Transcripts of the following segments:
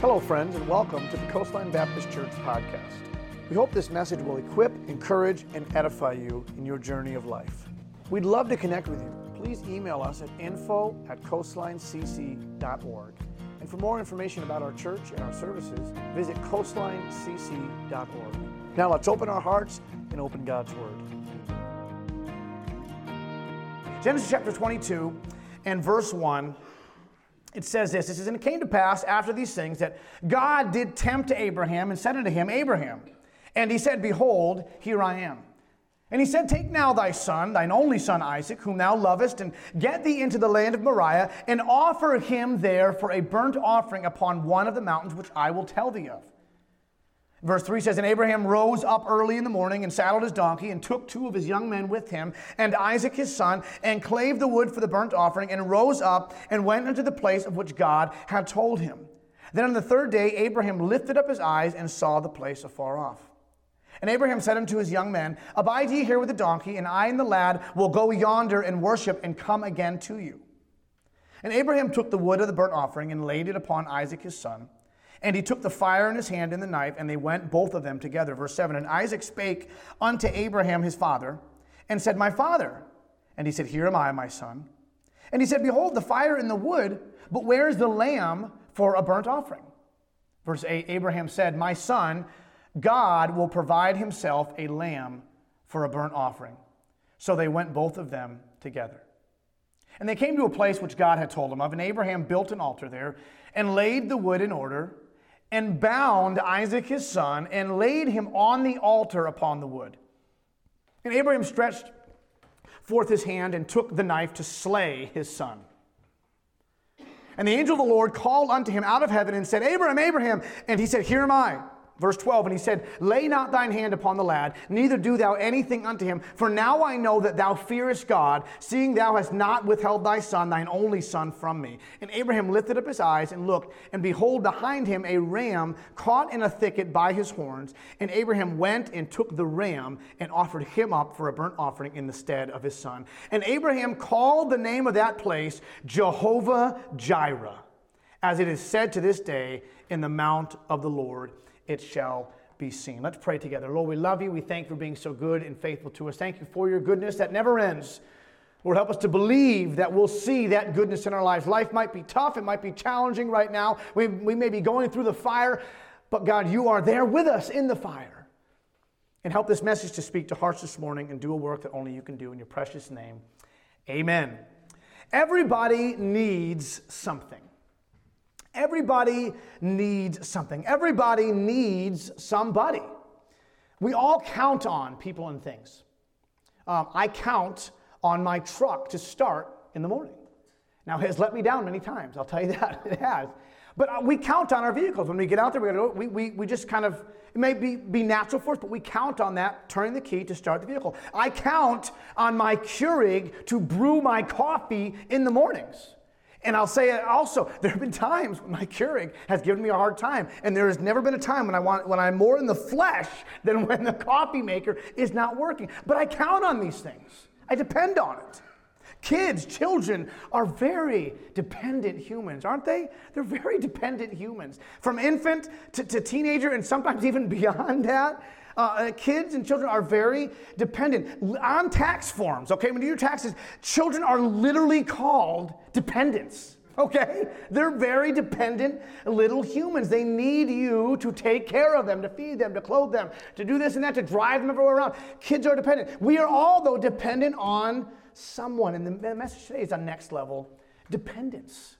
Hello, friends, and welcome to the Coastline Baptist Church podcast. We hope this message will equip, encourage, and edify you in your journey of life. We'd love to connect with you. Please email us at info at coastlinecc.org. And for more information about our church and our services, visit coastlinecc.org. Now let's open our hearts and open God's Word. Genesis chapter 22 and verse 1 it says this it says, And it came to pass after these things that God did tempt Abraham and said unto him, Abraham. And he said, Behold, here I am. And he said, Take now thy son, thine only son Isaac, whom thou lovest, and get thee into the land of Moriah, and offer him there for a burnt offering upon one of the mountains which I will tell thee of. Verse 3 says, And Abraham rose up early in the morning and saddled his donkey and took two of his young men with him and Isaac his son and clave the wood for the burnt offering and rose up and went unto the place of which God had told him. Then on the third day, Abraham lifted up his eyes and saw the place afar off. And Abraham said unto his young men, Abide ye here with the donkey, and I and the lad will go yonder and worship and come again to you. And Abraham took the wood of the burnt offering and laid it upon Isaac his son. And he took the fire in his hand and the knife, and they went both of them together. Verse 7 And Isaac spake unto Abraham his father, and said, My father. And he said, Here am I, my son. And he said, Behold, the fire and the wood, but where is the lamb for a burnt offering? Verse 8 Abraham said, My son, God will provide himself a lamb for a burnt offering. So they went both of them together. And they came to a place which God had told them of, and Abraham built an altar there and laid the wood in order and bound Isaac his son and laid him on the altar upon the wood. And Abraham stretched forth his hand and took the knife to slay his son. And the angel of the Lord called unto him out of heaven and said, Abraham, Abraham. And he said, Here am I. Verse 12, and he said, Lay not thine hand upon the lad, neither do thou anything unto him. For now I know that thou fearest God, seeing thou hast not withheld thy son, thine only son, from me. And Abraham lifted up his eyes and looked, and behold, behind him a ram caught in a thicket by his horns. And Abraham went and took the ram and offered him up for a burnt offering in the stead of his son. And Abraham called the name of that place Jehovah Jireh, as it is said to this day, in the mount of the Lord it shall be seen. Let's pray together. Lord, we love you. We thank you for being so good and faithful to us. Thank you for your goodness that never ends. Lord, help us to believe that we'll see that goodness in our lives. Life might be tough, it might be challenging right now. We, we may be going through the fire, but God, you are there with us in the fire. And help this message to speak to hearts this morning and do a work that only you can do in your precious name. Amen. Everybody needs something. Everybody needs something. Everybody needs somebody. We all count on people and things. Um, I count on my truck to start in the morning. Now, it has let me down many times, I'll tell you that. It has. But uh, we count on our vehicles. When we get out there, we, we, we, we just kind of, it may be, be natural for us, but we count on that, turning the key to start the vehicle. I count on my Keurig to brew my coffee in the mornings. And I'll say it also, there have been times when my Keurig has given me a hard time. And there has never been a time when I want when I'm more in the flesh than when the coffee maker is not working. But I count on these things. I depend on it. Kids, children are very dependent humans, aren't they? They're very dependent humans. From infant to, to teenager and sometimes even beyond that. Uh, uh, kids and children are very dependent on tax forms. Okay, when you do your taxes, children are literally called dependents. Okay? They're very dependent little humans. They need you to take care of them, to feed them, to clothe them, to do this and that, to drive them everywhere around. Kids are dependent. We are all, though, dependent on someone. And the message today is on next level dependence.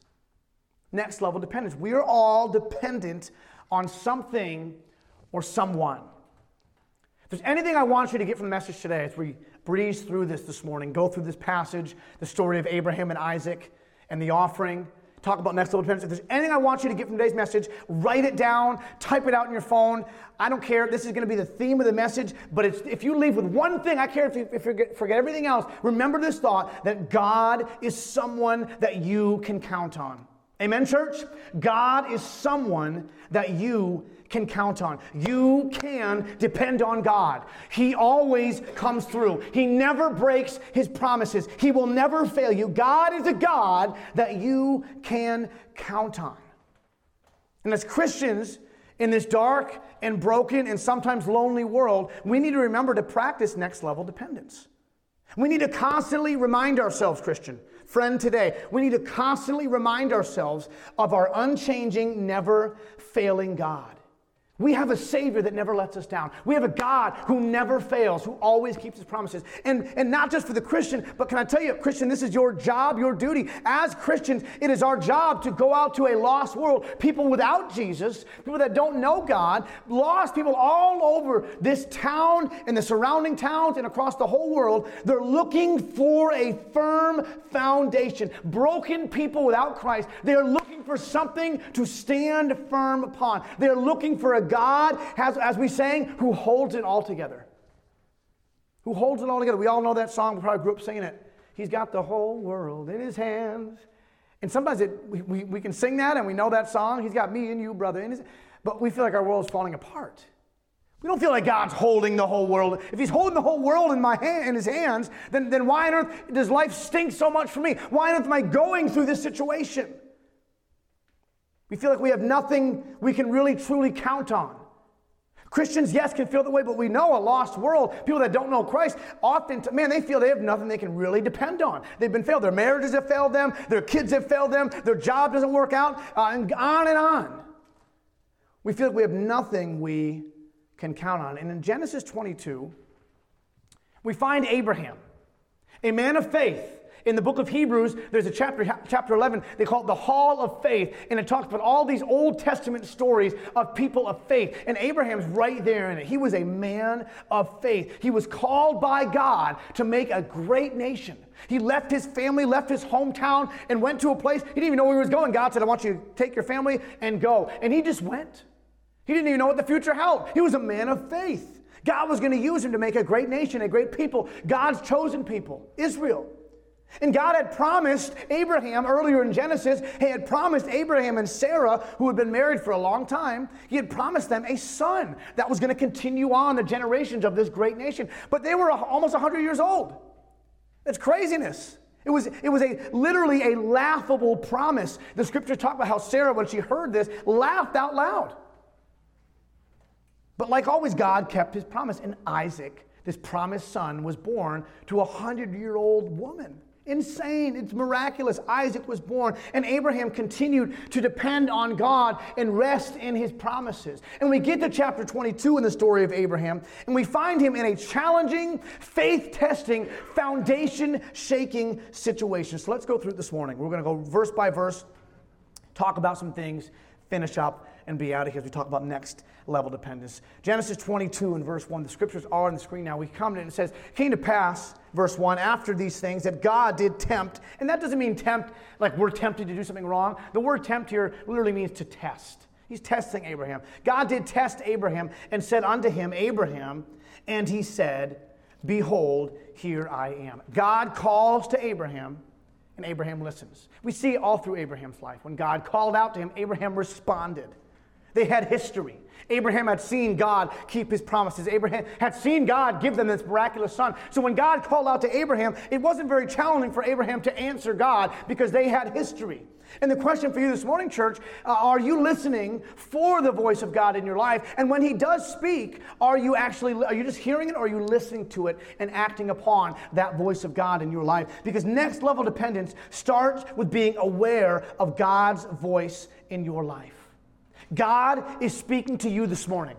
Next level dependence. We are all dependent on something or someone. If there's anything I want you to get from the message today as we breeze through this this morning, go through this passage, the story of Abraham and Isaac and the offering, talk about next level dependence. If there's anything I want you to get from today's message, write it down, type it out in your phone. I don't care. This is going to be the theme of the message, but if you leave with one thing, I care if you, if you forget, forget everything else. Remember this thought that God is someone that you can count on. Amen, church? God is someone that you can count on. You can depend on God. He always comes through. He never breaks his promises. He will never fail you. God is a God that you can count on. And as Christians in this dark and broken and sometimes lonely world, we need to remember to practice next level dependence. We need to constantly remind ourselves, Christian, friend today, we need to constantly remind ourselves of our unchanging, never failing God. We have a Savior that never lets us down. We have a God who never fails, who always keeps his promises. And, and not just for the Christian, but can I tell you, Christian, this is your job, your duty. As Christians, it is our job to go out to a lost world, people without Jesus, people that don't know God, lost people all over this town and the surrounding towns and across the whole world. They're looking for a firm foundation. Broken people without Christ, they are looking for something to stand firm upon. They're looking for a God, has, as we sang, who holds it all together. Who holds it all together. We all know that song. We probably grew up singing it. He's got the whole world in his hands. And sometimes it, we, we, we can sing that and we know that song. He's got me and you, brother. But we feel like our world is falling apart. We don't feel like God's holding the whole world. If He's holding the whole world in, my hand, in His hands, then, then why on earth does life stink so much for me? Why on earth am I going through this situation? We feel like we have nothing we can really truly count on. Christians, yes, can feel that way, but we know a lost world, people that don't know Christ, often, man, they feel they have nothing they can really depend on. They've been failed. Their marriages have failed them, their kids have failed them, their job doesn't work out, uh, and on and on. We feel like we have nothing we can count on. And in Genesis 22, we find Abraham, a man of faith in the book of Hebrews, there's a chapter, chapter 11, they call it the Hall of Faith, and it talks about all these Old Testament stories of people of faith. And Abraham's right there in it. He was a man of faith. He was called by God to make a great nation. He left his family, left his hometown, and went to a place he didn't even know where he was going. God said, I want you to take your family and go. And he just went. He didn't even know what the future held. He was a man of faith. God was going to use him to make a great nation, a great people, God's chosen people, Israel. And God had promised Abraham earlier in Genesis, he had promised Abraham and Sarah, who had been married for a long time, he had promised them a son that was going to continue on the generations of this great nation. But they were almost 100 years old. That's craziness. It was, it was a literally a laughable promise. The scriptures talk about how Sarah, when she heard this, laughed out loud. But like always, God kept his promise, and Isaac, this promised son, was born to a hundred year old woman. Insane. It's miraculous. Isaac was born, and Abraham continued to depend on God and rest in his promises. And we get to chapter 22 in the story of Abraham, and we find him in a challenging, faith testing, foundation shaking situation. So let's go through it this morning. We're going to go verse by verse, talk about some things, finish up, and be out of here as we talk about next level dependence. Genesis 22 and verse 1, the scriptures are on the screen now. We come to it and it says, Came to pass, verse 1, after these things that God did tempt. And that doesn't mean tempt like we're tempted to do something wrong. The word tempt here literally means to test. He's testing Abraham. God did test Abraham and said unto him, Abraham, and he said, Behold, here I am. God calls to Abraham and Abraham listens. We see all through Abraham's life. When God called out to him, Abraham responded. They had history. Abraham had seen God keep his promises. Abraham had seen God give them this miraculous son. So when God called out to Abraham, it wasn't very challenging for Abraham to answer God because they had history. And the question for you this morning, church, uh, are you listening for the voice of God in your life? And when he does speak, are you actually are you just hearing it or are you listening to it and acting upon that voice of God in your life? Because next level dependence starts with being aware of God's voice in your life. God is speaking to you this morning.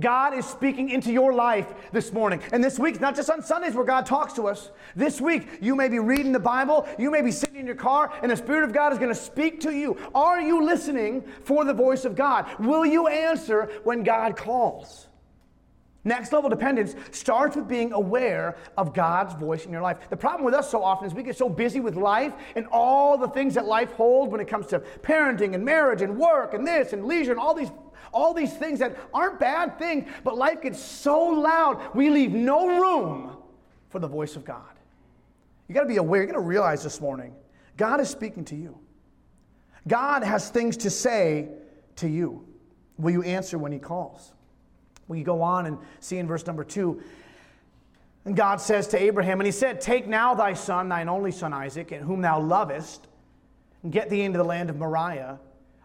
God is speaking into your life this morning. And this week, not just on Sundays where God talks to us. This week, you may be reading the Bible, you may be sitting in your car, and the Spirit of God is going to speak to you. Are you listening for the voice of God? Will you answer when God calls? Next level dependence starts with being aware of God's voice in your life. The problem with us so often is we get so busy with life and all the things that life holds when it comes to parenting and marriage and work and this and leisure and all these all these things that aren't bad things, but life gets so loud, we leave no room for the voice of God. You got to be aware, you got to realize this morning, God is speaking to you. God has things to say to you. Will you answer when he calls? We go on and see in verse number two. And God says to Abraham, and he said, Take now thy son, thine only son Isaac, and whom thou lovest, and get thee into the land of Moriah,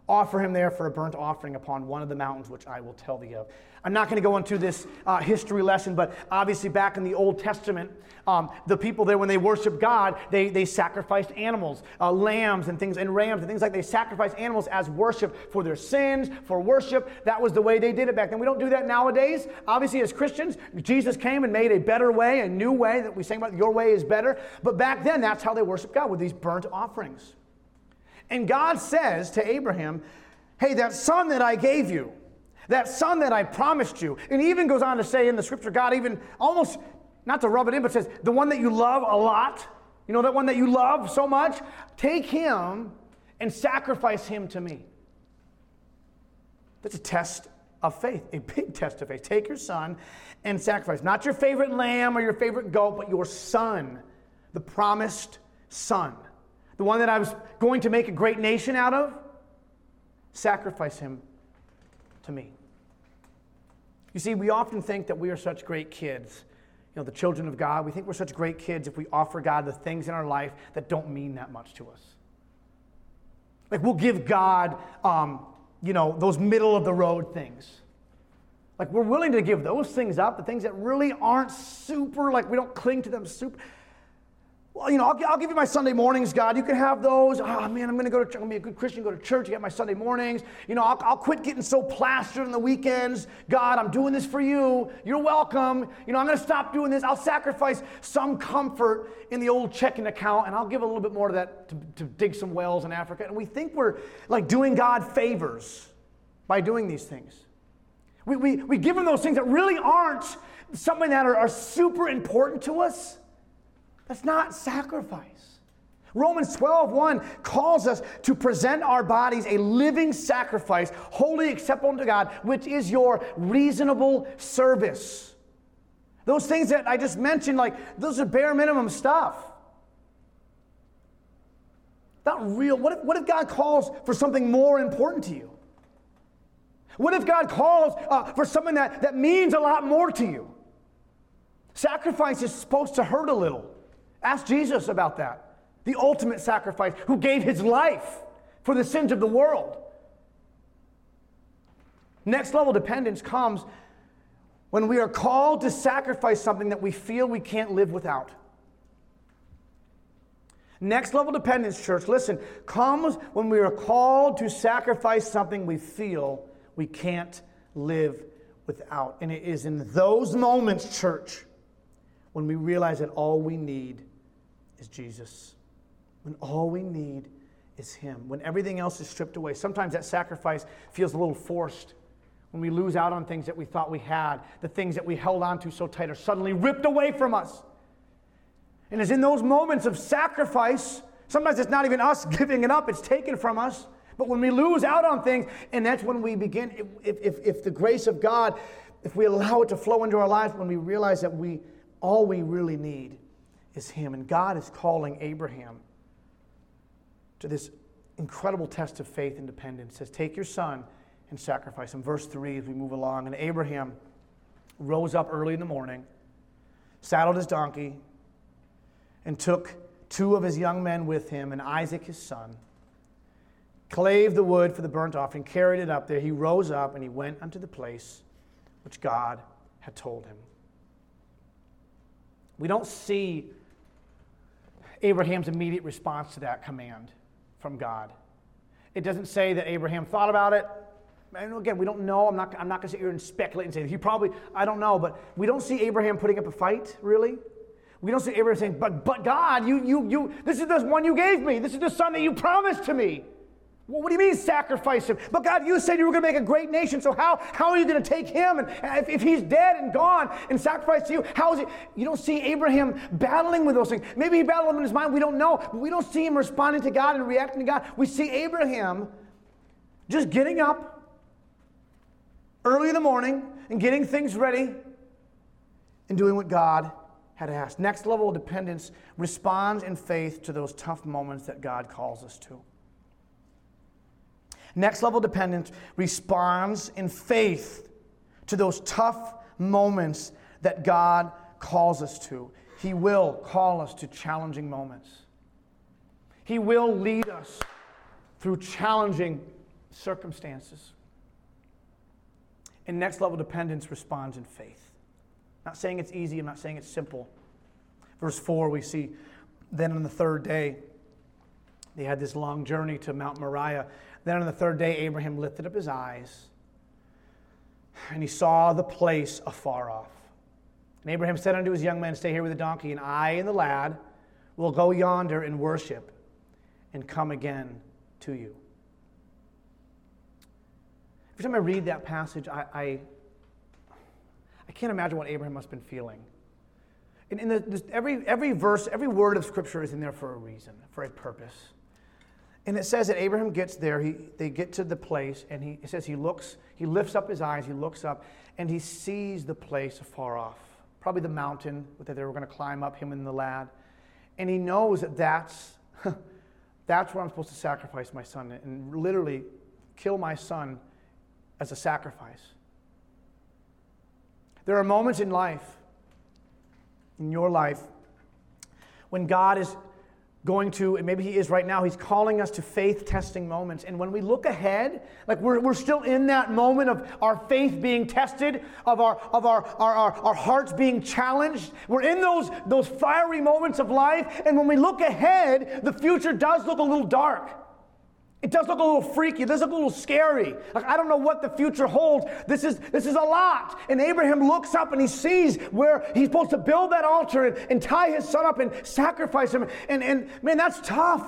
Offer him there for a burnt offering upon one of the mountains which I will tell thee of. I'm not going to go into this uh, history lesson, but obviously, back in the Old Testament, um, the people there, when they worshiped God, they, they sacrificed animals, uh, lambs and things, and rams and things like They sacrificed animals as worship for their sins, for worship. That was the way they did it back then. We don't do that nowadays. Obviously, as Christians, Jesus came and made a better way, a new way that we sing about. Your way is better. But back then, that's how they worshiped God with these burnt offerings. And God says to Abraham, Hey, that son that I gave you, that son that I promised you, and he even goes on to say in the scripture, God even almost, not to rub it in, but says, the one that you love a lot, you know, that one that you love so much, take him and sacrifice him to me. That's a test of faith, a big test of faith. Take your son and sacrifice. Not your favorite lamb or your favorite goat, but your son, the promised son the one that I was going to make a great nation out of, sacrifice him to me. You see, we often think that we are such great kids, you know, the children of God. We think we're such great kids if we offer God the things in our life that don't mean that much to us. Like we'll give God, um, you know, those middle of the road things. Like we're willing to give those things up, the things that really aren't super, like we don't cling to them super. Well, you know, I'll, I'll, give you my Sunday mornings, God. You can have those. Oh, man, I'm going to go to church. I'm going to be a good Christian, go to church, get my Sunday mornings. You know, I'll, I'll quit getting so plastered on the weekends. God, I'm doing this for you. You're welcome. You know, I'm going to stop doing this. I'll sacrifice some comfort in the old checking account, and I'll give a little bit more to that to, to dig some wells in Africa. And we think we're like doing God favors by doing these things. We, we, we give him those things that really aren't something that are, are super important to us. That's not sacrifice. Romans 12, 1 calls us to present our bodies a living sacrifice, holy acceptable to God, which is your reasonable service. Those things that I just mentioned, like, those are bare minimum stuff. Not real. What if, what if God calls for something more important to you? What if God calls uh, for something that, that means a lot more to you? Sacrifice is supposed to hurt a little. Ask Jesus about that. The ultimate sacrifice, who gave his life for the sins of the world. Next level dependence comes when we are called to sacrifice something that we feel we can't live without. Next level dependence, church, listen, comes when we are called to sacrifice something we feel we can't live without. And it is in those moments, church, when we realize that all we need is Jesus. When all we need is Him. When everything else is stripped away. Sometimes that sacrifice feels a little forced. When we lose out on things that we thought we had, the things that we held on to so tight are suddenly ripped away from us. And it's in those moments of sacrifice, sometimes it's not even us giving it up, it's taken from us. But when we lose out on things, and that's when we begin, if, if, if the grace of God, if we allow it to flow into our lives, when we realize that we all we really need is Him. And God is calling Abraham to this incredible test of faith and dependence. It says, Take your son and sacrifice him. Verse 3 as we move along. And Abraham rose up early in the morning, saddled his donkey, and took two of his young men with him and Isaac his son, clave the wood for the burnt offering, carried it up there. He rose up and he went unto the place which God had told him. We don't see Abraham's immediate response to that command from God. It doesn't say that Abraham thought about it. And again, we don't know. I'm not, I'm not going to sit here and speculate and say he probably, I don't know, but we don't see Abraham putting up a fight, really. We don't see Abraham saying, but, but God, you, you, you, this is the one you gave me. This is the son that you promised to me. Well, what do you mean sacrifice him? But God, you said you were going to make a great nation, so how, how are you going to take him? And if, if he's dead and gone and sacrificed to you, how is it? You don't see Abraham battling with those things. Maybe he battled them in his mind, we don't know. But we don't see him responding to God and reacting to God. We see Abraham just getting up early in the morning and getting things ready and doing what God had asked. Next level of dependence responds in faith to those tough moments that God calls us to. Next level dependence responds in faith to those tough moments that God calls us to. He will call us to challenging moments. He will lead us through challenging circumstances. And next level dependence responds in faith. Not saying it's easy, I'm not saying it's simple. Verse 4, we see then on the third day, they had this long journey to Mount Moriah. Then on the third day, Abraham lifted up his eyes and he saw the place afar off. And Abraham said unto his young men, Stay here with the donkey, and I and the lad will go yonder and worship and come again to you. Every time I read that passage, I, I, I can't imagine what Abraham must have been feeling. And in the, every, every verse, every word of Scripture is in there for a reason, for a purpose. And it says that Abraham gets there, he, they get to the place, and he, says he looks, he lifts up his eyes, he looks up, and he sees the place afar off, probably the mountain that they were going to climb up, him and the lad. And he knows that that's, that's where I'm supposed to sacrifice my son, and literally kill my son as a sacrifice. There are moments in life, in your life, when God is going to, and maybe He is right now, He's calling us to faith testing moments. And when we look ahead, like we're, we're still in that moment of our faith being tested, of, our, of our, our, our, our hearts being challenged. We're in those, those fiery moments of life. And when we look ahead, the future does look a little dark. It does look a little freaky. It does look a little scary. Like I don't know what the future holds. This is this is a lot. And Abraham looks up and he sees where he's supposed to build that altar and, and tie his son up and sacrifice him. And, and man, that's tough.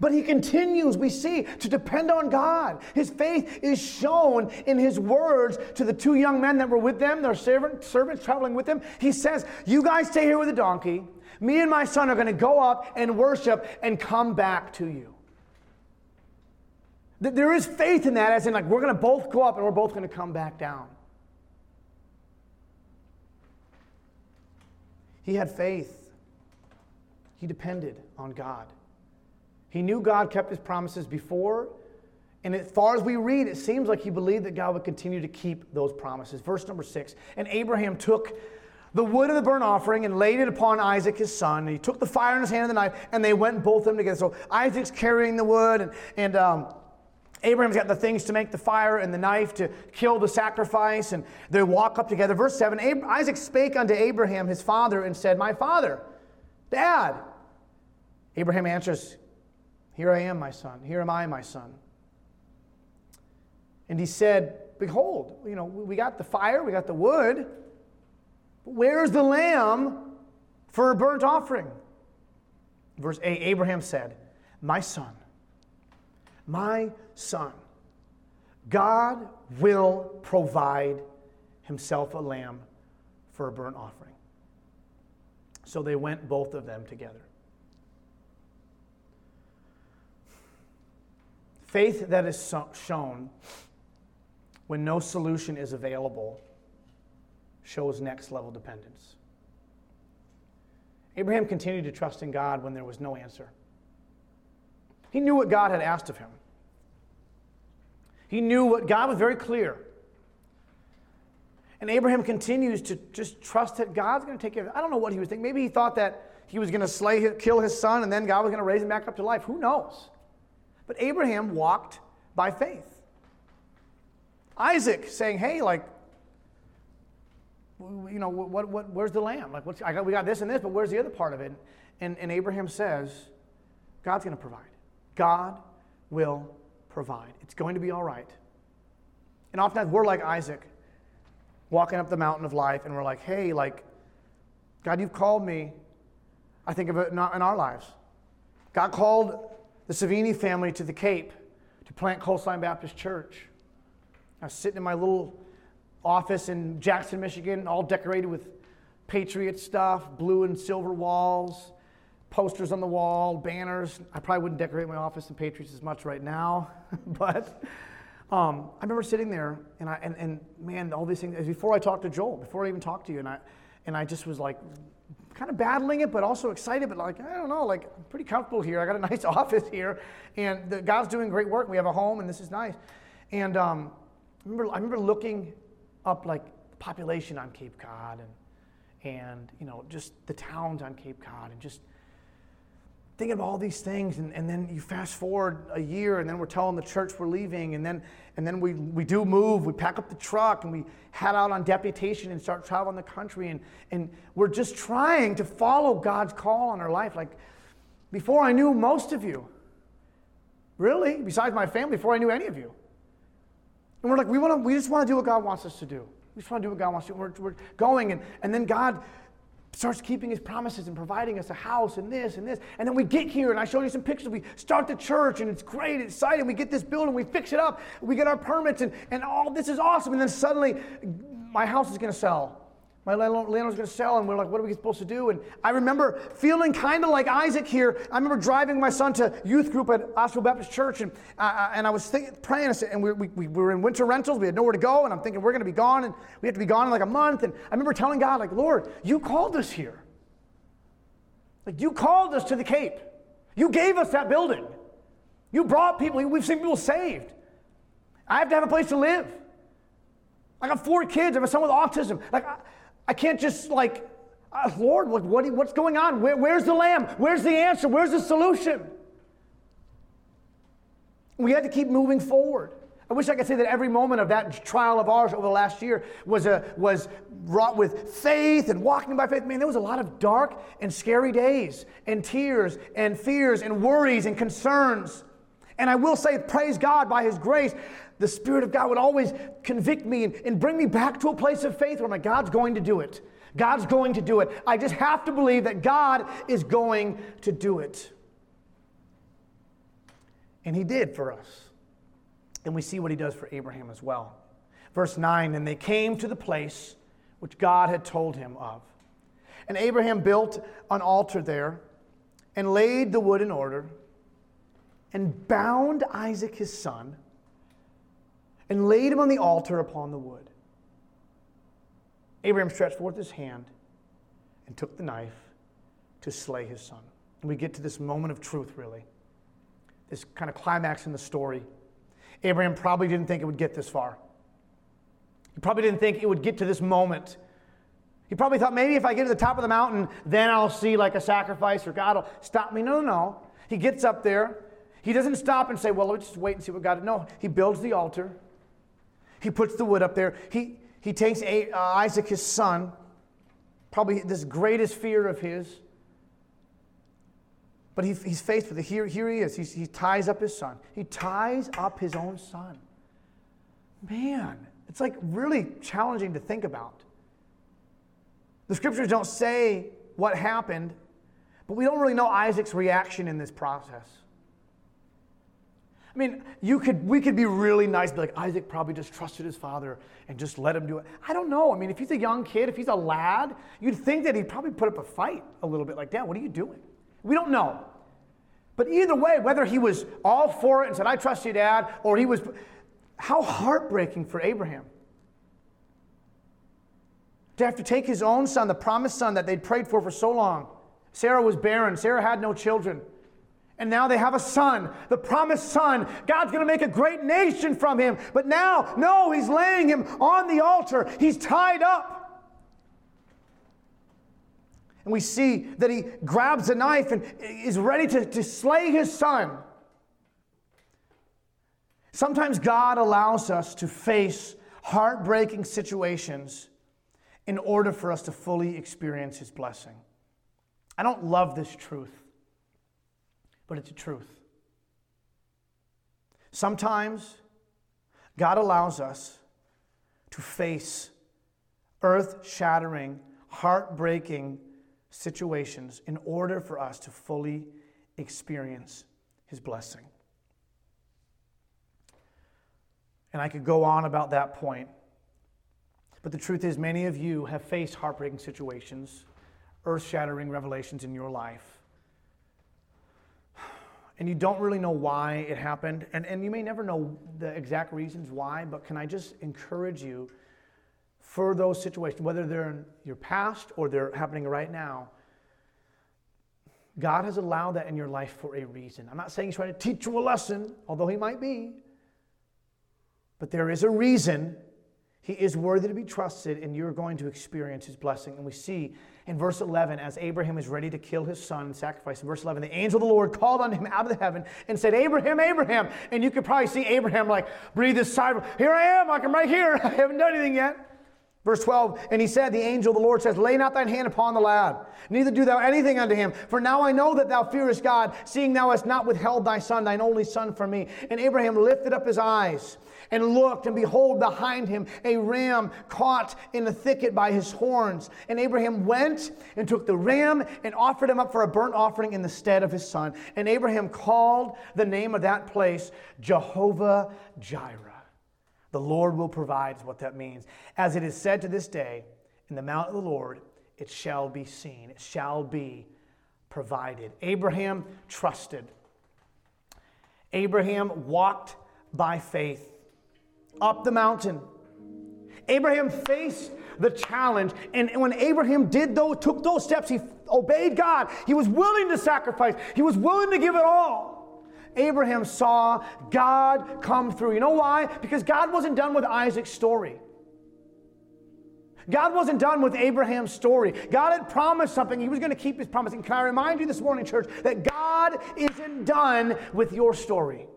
But he continues, we see, to depend on God. His faith is shown in his words to the two young men that were with them, their servant, servants traveling with them. He says, You guys stay here with the donkey. Me and my son are going to go up and worship and come back to you. There is faith in that, as in, like, we're going to both go up and we're both going to come back down. He had faith, he depended on God. He knew God kept his promises before, and as far as we read, it seems like he believed that God would continue to keep those promises. Verse number six And Abraham took the wood of the burnt offering and laid it upon Isaac his son. And he took the fire in his hand and the knife, and they went both of them together. So Isaac's carrying the wood, and, and um, Abraham's got the things to make the fire and the knife to kill the sacrifice, and they walk up together. Verse 7 Isaac spake unto Abraham his father and said, My father, Dad. Abraham answers, Here I am, my son. Here am I, my son. And he said, Behold, you know, we got the fire, we got the wood, but where's the lamb for a burnt offering? Verse 8 Abraham said, My son my son, God will provide himself a lamb for a burnt offering. So they went both of them together. Faith that is shown when no solution is available shows next level dependence. Abraham continued to trust in God when there was no answer. He knew what God had asked of him. He knew what God was very clear. And Abraham continues to just trust that God's going to take care of. I don't know what he was thinking. Maybe he thought that he was going to slay, kill his son, and then God was going to raise him back up to life. Who knows? But Abraham walked by faith. Isaac saying, "Hey, like, you know, what, what, where's the lamb? Like, what's, I got, we got this and this, but where's the other part of it?" And, and Abraham says, "God's going to provide." God will provide. It's going to be all right. And oftentimes we're like Isaac, walking up the mountain of life, and we're like, hey, like, God, you've called me. I think of it in our lives. God called the Savini family to the Cape to plant Coastline Baptist Church. I was sitting in my little office in Jackson, Michigan, all decorated with Patriot stuff, blue and silver walls, posters on the wall, banners. I probably wouldn't decorate my office in Patriots as much right now, but um, I remember sitting there and, I, and, and man, all these things, before I talked to Joel, before I even talked to you, and I, and I just was like kind of battling it, but also excited, but like, I don't know, like, I'm pretty comfortable here. I got a nice office here, and the, God's doing great work. We have a home, and this is nice. And um, I, remember, I remember looking up like the population on Cape Cod and, and, you know, just the towns on Cape Cod and just thinking about all these things, and, and then you fast forward a year, and then we're telling the church we're leaving, and then and then we, we do move, we pack up the truck, and we head out on deputation and start traveling the country, and, and we're just trying to follow God's call on our life. Like before I knew most of you, really, besides my family, before I knew any of you. And we're like, we, wanna, we just want to do what God wants us to do. We just want to do what God wants to do. We're, we're going, and, and then God starts keeping his promises and providing us a house and this and this. And then we get here, and I showed you some pictures. We start the church, and it's great, it's exciting. We get this building, we fix it up, we get our permits, and, and all this is awesome. And then suddenly, my house is going to sell my landlord's going to sell, and we're like, what are we supposed to do? And I remember feeling kind of like Isaac here. I remember driving my son to youth group at Oswald Baptist Church, and, uh, and I was praying, and we, we, we were in winter rentals. We had nowhere to go, and I'm thinking, we're going to be gone, and we have to be gone in like a month. And I remember telling God, like, Lord, you called us here. Like, you called us to the Cape. You gave us that building. You brought people, we've seen people saved. I have to have a place to live. I got four kids. I have a son with autism. Like, I can't just like, uh, Lord, what, what, what's going on? Where, where's the lamb? Where's the answer? Where's the solution? We had to keep moving forward. I wish I could say that every moment of that trial of ours over the last year was, a, was wrought with faith and walking by faith. Man, there was a lot of dark and scary days, and tears, and fears, and worries, and concerns. And I will say, praise God by His grace, the Spirit of God would always convict me and, and bring me back to a place of faith where my God's going to do it. God's going to do it. I just have to believe that God is going to do it. And He did for us. And we see what He does for Abraham as well. Verse 9 And they came to the place which God had told him of. And Abraham built an altar there and laid the wood in order and bound Isaac his son and laid him on the altar upon the wood. Abraham stretched forth his hand and took the knife to slay his son. And we get to this moment of truth, really, this kind of climax in the story. Abraham probably didn't think it would get this far. He probably didn't think it would get to this moment. He probably thought maybe if I get to the top of the mountain, then I'll see like a sacrifice or God will stop me. No, no, no. He gets up there. He doesn't stop and say, well, let's just wait and see what God. No, he builds the altar. He puts the wood up there. He, he takes uh, Isaac, his son, probably this greatest fear of his. But he, he's faced with it. Here, here he is. He's, he ties up his son. He ties up his own son. Man, it's like really challenging to think about. The scriptures don't say what happened, but we don't really know Isaac's reaction in this process. I mean, you could, we could be really nice, be like, Isaac probably just trusted his father and just let him do it. I don't know. I mean, if he's a young kid, if he's a lad, you'd think that he'd probably put up a fight a little bit like, Dad, what are you doing? We don't know. But either way, whether he was all for it and said, I trust you, Dad, or he was, how heartbreaking for Abraham. To have to take his own son, the promised son that they'd prayed for for so long. Sarah was barren, Sarah had no children. And now they have a son, the promised son. God's going to make a great nation from him. But now, no, he's laying him on the altar. He's tied up. And we see that he grabs a knife and is ready to, to slay his son. Sometimes God allows us to face heartbreaking situations in order for us to fully experience his blessing. I don't love this truth but it's a truth. Sometimes God allows us to face earth shattering, heartbreaking situations in order for us to fully experience His blessing. And I could go on about that point. But the truth is, many of you have faced heartbreaking situations, earth shattering revelations in your life and you don't really know why it happened, and, and you may never know the exact reasons why, but can I just encourage you for those situations, whether they're in your past or they're happening right now? God has allowed that in your life for a reason. I'm not saying He's trying to teach you a lesson, although He might be, but there is a reason He is worthy to be trusted, and you're going to experience his blessing. And we see in verse 11, as Abraham is ready to kill his son and sacrifice, in verse 11, the angel of the Lord called on him out of the heaven and said, Abraham, Abraham. And you could probably see Abraham like breathe this sigh. Here I am, like I'm right here. I haven't done anything yet. Verse 12, and he said, The angel of the Lord says, Lay not thine hand upon the lad, neither do thou anything unto him. For now I know that thou fearest God, seeing thou hast not withheld thy son, thine only son, from me. And Abraham lifted up his eyes and looked, and behold, behind him a ram caught in the thicket by his horns. And Abraham went and took the ram and offered him up for a burnt offering in the stead of his son. And Abraham called the name of that place Jehovah Jireh. The Lord will provide, is what that means. As it is said to this day, in the mount of the Lord, it shall be seen, it shall be provided. Abraham trusted. Abraham walked by faith up the mountain. Abraham faced the challenge. And when Abraham did those, took those steps, he obeyed God. He was willing to sacrifice, he was willing to give it all. Abraham saw God come through. You know why? Because God wasn't done with Isaac's story. God wasn't done with Abraham's story. God had promised something. He was going to keep his promise. And can I remind you this morning, church, that God isn't done with your story.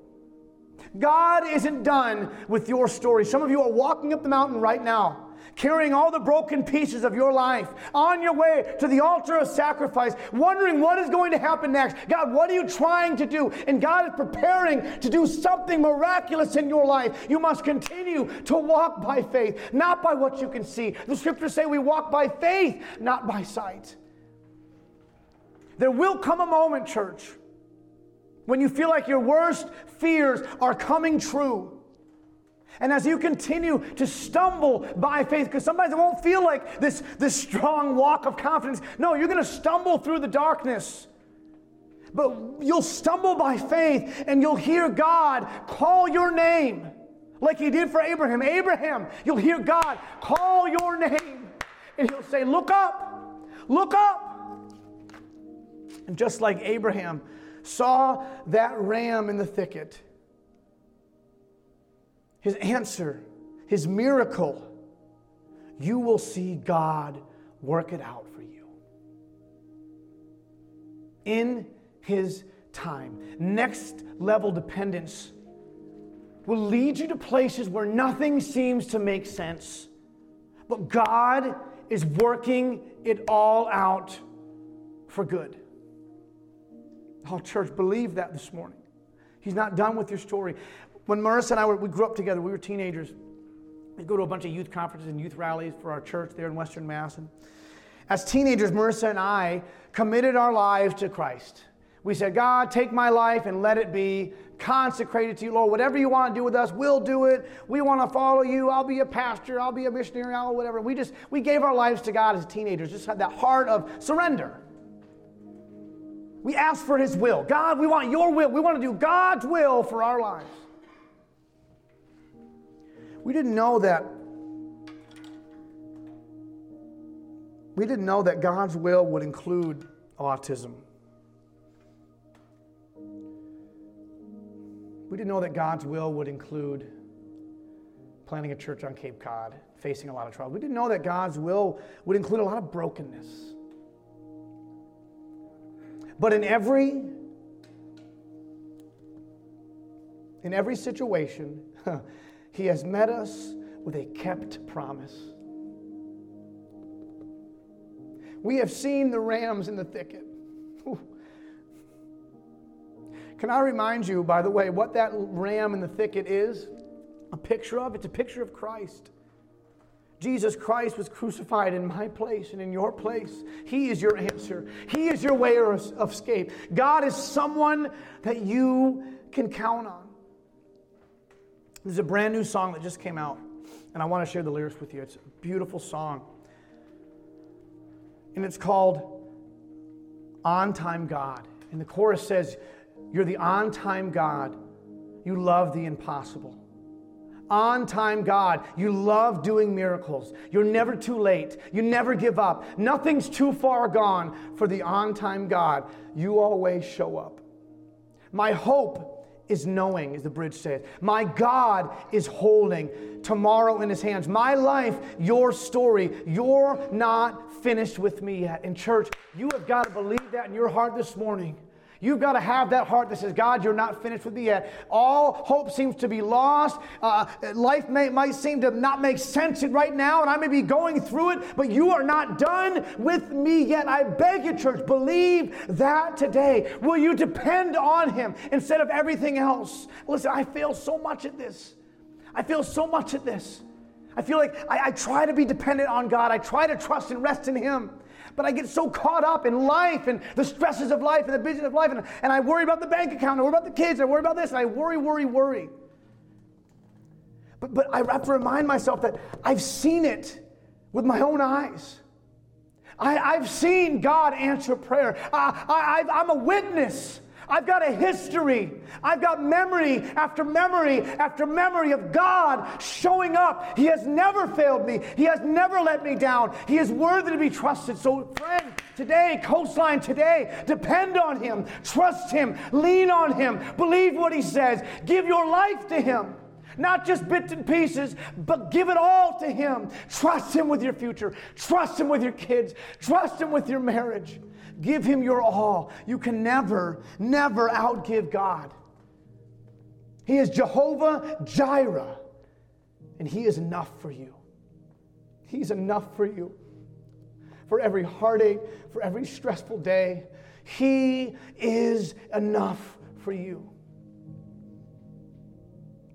God isn't done with your story. Some of you are walking up the mountain right now carrying all the broken pieces of your life on your way to the altar of sacrifice, wondering what is going to happen next. God, what are you trying to do? And God is preparing to do something miraculous in your life. You must continue to walk by faith, not by what you can see. The scriptures say we walk by faith, not by sight. There will come a moment, church, when you feel like your worst fears are coming true. And as you continue to stumble by faith, because sometimes it won't feel like this, this strong walk of confidence. No, you're going to stumble through the darkness. But you'll stumble by faith and you'll hear God call your name like he did for Abraham. Abraham, you'll hear God call your name and he'll say, Look up, look up. And just like Abraham saw that ram in the thicket, his answer, his miracle, you will see God work it out for you. In his time. Next level dependence will lead you to places where nothing seems to make sense. But God is working it all out for good. Oh, church, believe that this morning. He's not done with your story. When Marissa and I were, we grew up together, we were teenagers. We'd go to a bunch of youth conferences and youth rallies for our church there in Western Mass. And as teenagers, Marissa and I committed our lives to Christ. We said, God, take my life and let it be consecrated to you, Lord. Whatever you want to do with us, we'll do it. We want to follow you. I'll be a pastor. I'll be a missionary. I'll whatever. We just we gave our lives to God as teenagers. Just had that heart of surrender. We asked for His will. God, we want Your will. We want to do God's will for our lives. We didn't know that. We didn't know that God's will would include autism. We didn't know that God's will would include planting a church on Cape Cod, facing a lot of trouble. We didn't know that God's will would include a lot of brokenness. But in every in every situation, He has met us with a kept promise. We have seen the rams in the thicket. Can I remind you, by the way, what that ram in the thicket is? A picture of? It's a picture of Christ. Jesus Christ was crucified in my place and in your place. He is your answer. He is your way of escape. God is someone that you can count on. There's a brand new song that just came out, and I want to share the lyrics with you. It's a beautiful song. And it's called On Time God. And the chorus says, You're the on time God. You love the impossible. On time God. You love doing miracles. You're never too late. You never give up. Nothing's too far gone for the on time God. You always show up. My hope is knowing, as the bridge says. My God is holding tomorrow in his hands. My life, your story. You're not finished with me yet. In church, you have got to believe that in your heart this morning. You've got to have that heart that says, God, you're not finished with me yet. All hope seems to be lost. Uh, life may, might seem to not make sense right now, and I may be going through it, but you are not done with me yet. I beg you, church, believe that today. Will you depend on Him instead of everything else? Listen, I fail so much at this. I feel so much at this. I feel like I, I try to be dependent on God. I try to trust and rest in Him. But I get so caught up in life and the stresses of life and the business of life, and, and I worry about the bank account, I worry about the kids, I worry about this, and I worry, worry, worry. But, but I have to remind myself that I've seen it with my own eyes. I, have seen God answer prayer. I, I, I'm a witness I've got a history. I've got memory after memory after memory of God showing up. He has never failed me, He has never let me down. He is worthy to be trusted. So, friend, today, coastline today, depend on Him, trust Him, lean on Him, believe what He says, give your life to Him. Not just bits and pieces, but give it all to Him. Trust Him with your future. Trust Him with your kids. Trust Him with your marriage. Give Him your all. You can never, never outgive God. He is Jehovah Jireh, and He is enough for you. He's enough for you. For every heartache, for every stressful day, He is enough for you.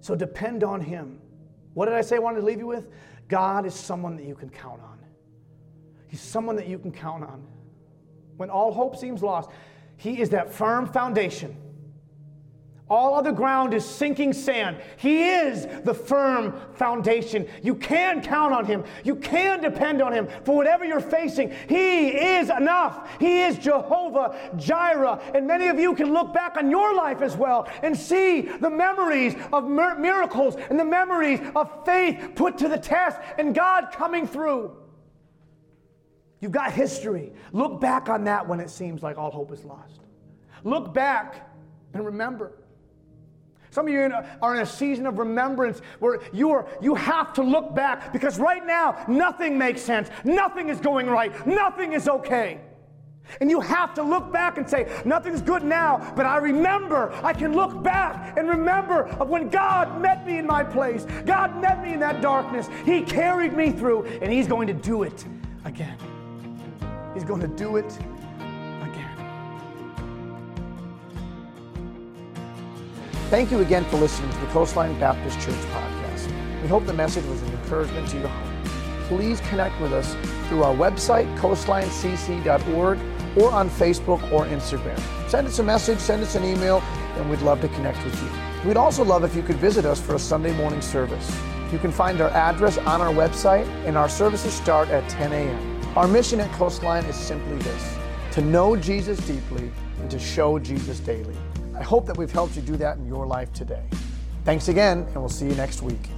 So depend on Him. What did I say I wanted to leave you with? God is someone that you can count on. He's someone that you can count on when all hope seems lost, He is that firm foundation. All other ground is sinking sand. He is the firm foundation. You can count on Him. You can depend on Him for whatever you're facing. He is enough. He is Jehovah Jireh. And many of you can look back on your life as well and see the memories of miracles and the memories of faith put to the test and God coming through. You've got history. Look back on that when it seems like all hope is lost. Look back and remember. Some of you are in a season of remembrance where you, are, you have to look back because right now nothing makes sense. Nothing is going right. Nothing is okay. And you have to look back and say, nothing's good now, but I remember, I can look back and remember of when God met me in my place. God met me in that darkness. He carried me through, and He's going to do it again. He's going to do it again. Thank you again for listening to the Coastline Baptist Church podcast. We hope the message was an encouragement to your heart. Please connect with us through our website, coastlinecc.org, or on Facebook or Instagram. Send us a message, send us an email, and we'd love to connect with you. We'd also love if you could visit us for a Sunday morning service. You can find our address on our website, and our services start at 10 a.m. Our mission at Coastline is simply this to know Jesus deeply and to show Jesus daily. I hope that we've helped you do that in your life today. Thanks again, and we'll see you next week.